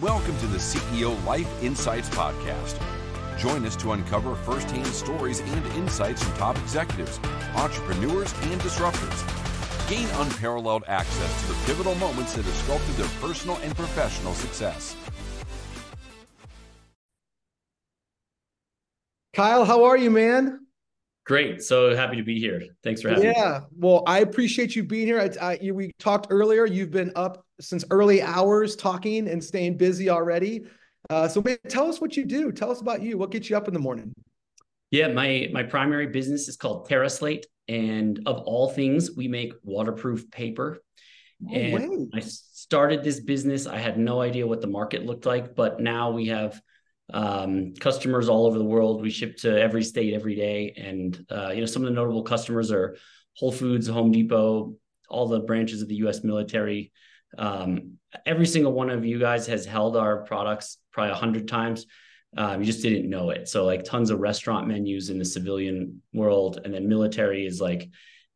Welcome to the CEO Life Insights Podcast. Join us to uncover firsthand stories and insights from top executives, entrepreneurs, and disruptors. Gain unparalleled access to the pivotal moments that have sculpted their personal and professional success. Kyle, how are you, man? Great. So happy to be here. Thanks for having yeah. me. Yeah. Well, I appreciate you being here. I, I, we talked earlier. You've been up since early hours talking and staying busy already. Uh, so tell us what you do. Tell us about you. What gets you up in the morning? Yeah, my my primary business is called TerraSlate, and of all things, we make waterproof paper. Oh, and I started this business. I had no idea what the market looked like, but now we have um, customers all over the world. We ship to every state every day, and uh, you know some of the notable customers are Whole Foods, Home Depot, all the branches of the U.S. military. Um, every single one of you guys has held our products probably a hundred times. Um, you just didn't know it. So like tons of restaurant menus in the civilian world, and then military is like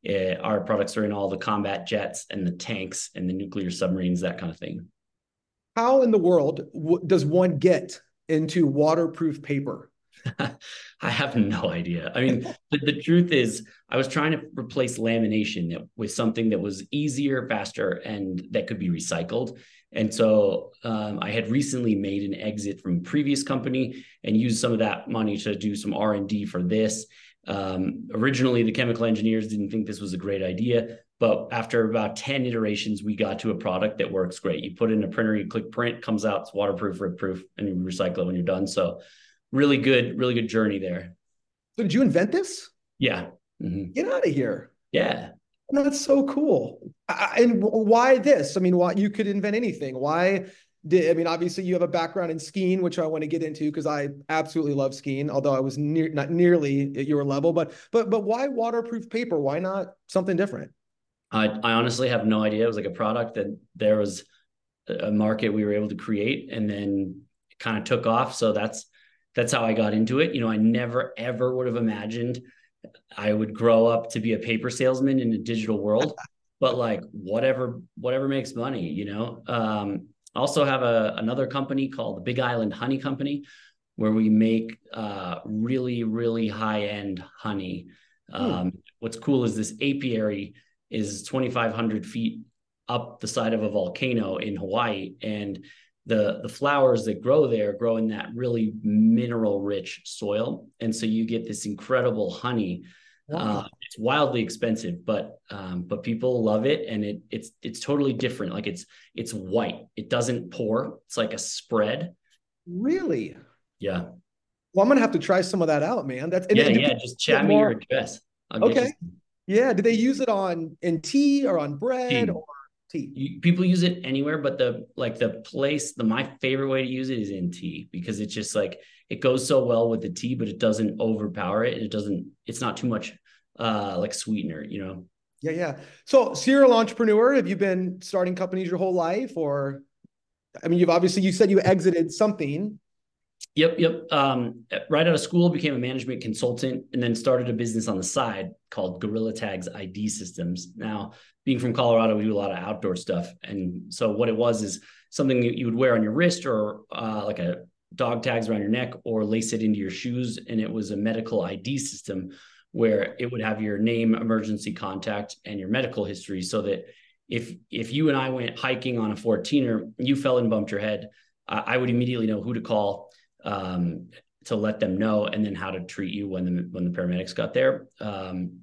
uh, our products are in all the combat jets and the tanks and the nuclear submarines, that kind of thing. How in the world w- does one get into waterproof paper? I have no idea. I mean, the, the, truth is, I was trying to replace lamination with something that was easier, faster, and that could be recycled. And so um, I had recently made an exit from previous company and used some of that money to do some R and D for this. Um, originally, the chemical engineers didn't think this was a great idea, but after about 10 iterations, we got to a product that works great. You put in a printer, you click print, comes out, it's waterproof, rip proof, and you recycle it when you're done. So really good, really good journey there. So did you invent this? Yeah. Mm-hmm. Get out of here. Yeah. That's so cool. I, and why this? I mean, why you could invent anything? Why did I mean? Obviously, you have a background in skiing, which I want to get into because I absolutely love skiing. Although I was near, not nearly at your level, but but but why waterproof paper? Why not something different? I I honestly have no idea. It was like a product that there was a market we were able to create, and then it kind of took off. So that's that's how I got into it. You know, I never ever would have imagined I would grow up to be a paper salesman in a digital world, but like whatever whatever makes money, you know. Um, also have a another company called the Big Island Honey Company, where we make uh, really really high end honey. Hmm. Um, what's cool is this apiary is 2,500 feet up the side of a volcano in Hawaii, and the the flowers that grow there grow in that really mineral rich soil. And so you get this incredible honey. Wow. uh, it's wildly expensive but um, but people love it and it it's it's totally different. Like it's it's white. It doesn't pour. It's like a spread. Really? Yeah. Well i'm gonna have to try some of that out man. That's yeah yeah. just chat me more... your address. I'll okay. yeah. Do they use it on in tea or on bread tea. or tea. You, people use it anywhere, but the like the place, the my favorite way to use it is in tea because it's just like it goes so well with the tea, but it doesn't overpower it. And it doesn't, it's not too much uh like sweetener, you know. Yeah, yeah. So serial entrepreneur, have you been starting companies your whole life or I mean, you've obviously you said you exited something. Yep, yep. Um, right out of school, became a management consultant, and then started a business on the side called Gorilla Tags ID Systems. Now, being from Colorado, we do a lot of outdoor stuff, and so what it was is something you would wear on your wrist or uh, like a dog tags around your neck or lace it into your shoes, and it was a medical ID system where it would have your name, emergency contact, and your medical history, so that if if you and I went hiking on a 14er, you fell and bumped your head, I would immediately know who to call um, to let them know, and then how to treat you when the when the paramedics got there. Um,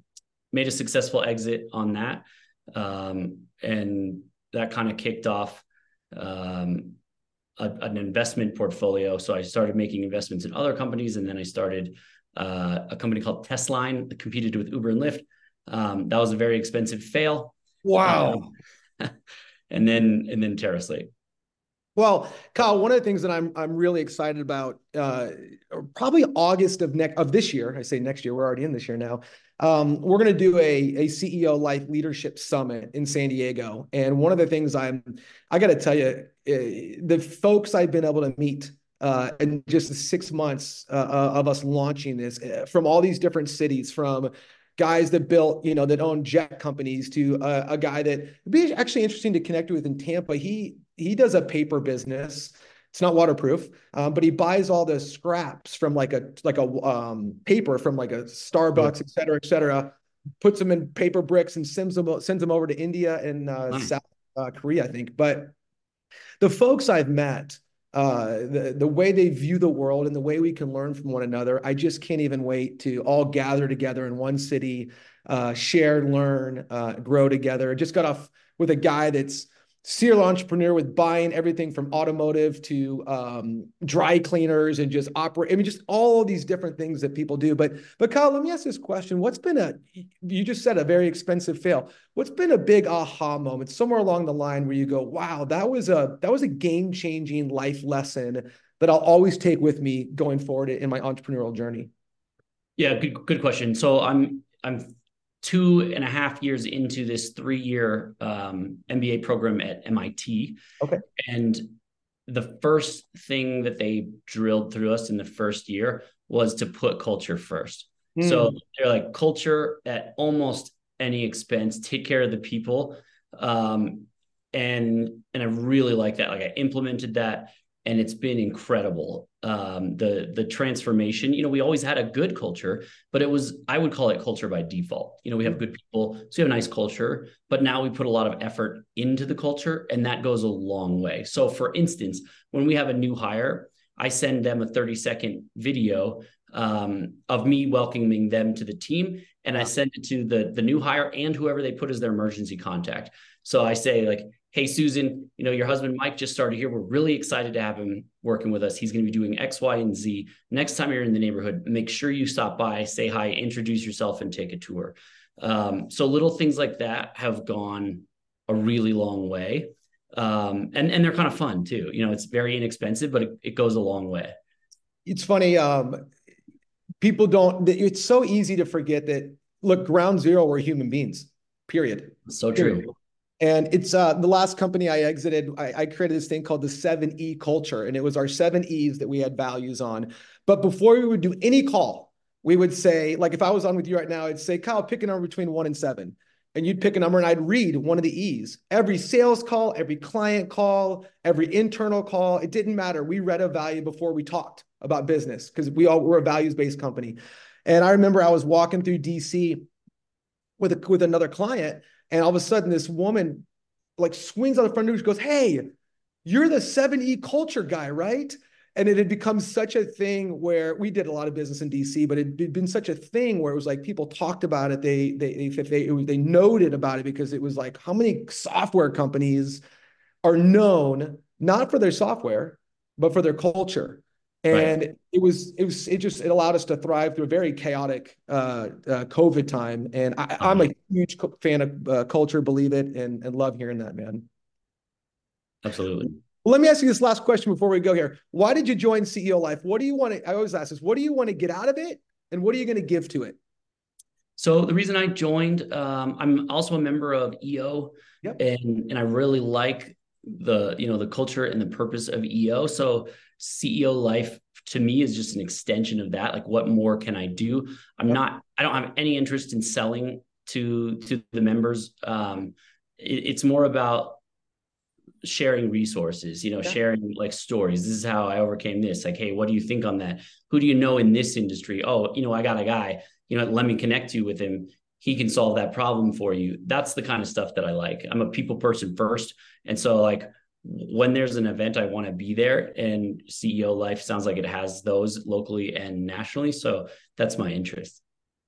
made a successful exit on that, um, and that kind of kicked off um, a, an investment portfolio. So I started making investments in other companies, and then I started uh, a company called Testline that competed with Uber and Lyft. Um, that was a very expensive fail. Wow. and then and then TerraSlate. Well, Kyle, one of the things that I'm I'm really excited about, uh, probably August of next of this year. I say next year. We're already in this year now. Um, we're going to do a a CEO Life Leadership Summit in San Diego, and one of the things I'm I got to tell you, uh, the folks I've been able to meet uh, in just the six months uh, uh of us launching this uh, from all these different cities, from guys that built, you know, that own jet companies to a, a guy that would be actually interesting to connect with in Tampa. He he does a paper business It's not waterproof, um, but he buys all the scraps from like a like a um, paper from like a Starbucks, et cetera, et cetera. Puts them in paper bricks and sends them sends them over to India and uh. South uh, Korea, I think. But the folks I've met, uh, the the way they view the world and the way we can learn from one another, I just can't even wait to all gather together in one city, uh, share, learn, uh, grow together. I Just got off with a guy that's serial entrepreneur with buying everything from automotive to um, dry cleaners and just operate. I mean, just all these different things that people do. But but Kyle, let me ask this question: What's been a you just said a very expensive fail? What's been a big aha moment somewhere along the line where you go, wow, that was a that was a game changing life lesson that I'll always take with me going forward in my entrepreneurial journey? Yeah, good good question. So I'm I'm two and a half years into this three year um, MBA program at MIT. Okay. And the first thing that they drilled through us in the first year was to put culture first. Mm. So they're like culture at almost any expense, take care of the people. Um, and and I really like that. Like I implemented that and it's been incredible. Um, the the transformation. You know, we always had a good culture, but it was I would call it culture by default. You know, we have good people, so we have a nice culture, but now we put a lot of effort into the culture, and that goes a long way. So, for instance, when we have a new hire, I send them a 30 second video um, of me welcoming them to the team, and I send it to the the new hire and whoever they put as their emergency contact. So I say like, hey susan you know your husband mike just started here. We're really excited to have him working with us. He's going to be doing x y and z. Next time you're in the neighborhood make sure you stop by say hi introduce yourself and take a tour. Um, so little things like that have gone a really long way. Um, and and they're kind of fun too. You know it's very inexpensive but it, it goes a long way. It's funny um, people don't it's so easy to forget that look ground zero we're human beings period so true period. And it's uh, the last company I exited. I, I, created this thing called the seven E culture, and it was our seven E's that we had values on. But before we would do any call, we would say, like if I was on with you right now, I'd say, Kyle, pick a number between one and seven. And you'd pick a number and I'd read one of the E's. Every sales call, every client call, every internal call, it didn't matter. We read a value before we talked about business because we all were a values based company. And I remember I was walking through DC with a, with another client and all of a sudden, this woman like swings on the front door. She goes, Hey, you're the 7E culture guy, right? And it had become such a thing where we did a lot of business in DC, but it had been such a thing where it was like people talked about it. They they they they, was, they noted about it because it was like how many software companies are known not for their software, but for their culture and right. it was it was it just it allowed us to thrive through a very chaotic uh, uh, COVID time. And I, am a uh-huh. huge fan of uh, culture, believe it, and and love hearing that, man. Absolutely. Let me ask you this last question before we go here. Why did you join CEO Life? What do you want to? I always ask this. What do you want to get out of it, and what are you going to give to it? So the reason I joined, um, I'm also a member of EO, yep. and and I really like the you know the culture and the purpose of EO. So CEO life to me is just an extension of that. Like, what more can I do? I'm not. I don't have any interest in selling to to the members. Um, it, it's more about sharing resources you know yeah. sharing like stories this is how i overcame this like hey what do you think on that who do you know in this industry oh you know i got a guy you know let me connect you with him he can solve that problem for you that's the kind of stuff that i like i'm a people person first and so like when there's an event, I want to be there. And CEO Life sounds like it has those locally and nationally. So that's my interest.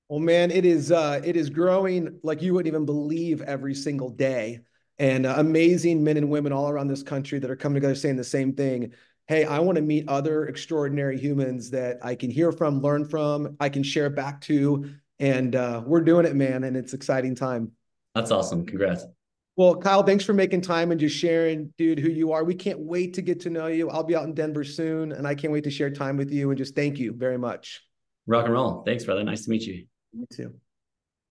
Well, man, it is uh, it is growing like you wouldn't even believe every single day. And uh, amazing men and women all around this country that are coming together saying the same thing. Hey, I want to meet other extraordinary humans that I can hear from, learn from, I can share back to. And uh, we're doing it, man. And it's exciting time. That's awesome. Congrats. Well, Kyle, thanks for making time and just sharing, dude, who you are. We can't wait to get to know you. I'll be out in Denver soon, and I can't wait to share time with you. And just thank you very much. Rock and roll. Thanks, brother. Nice to meet you. You too.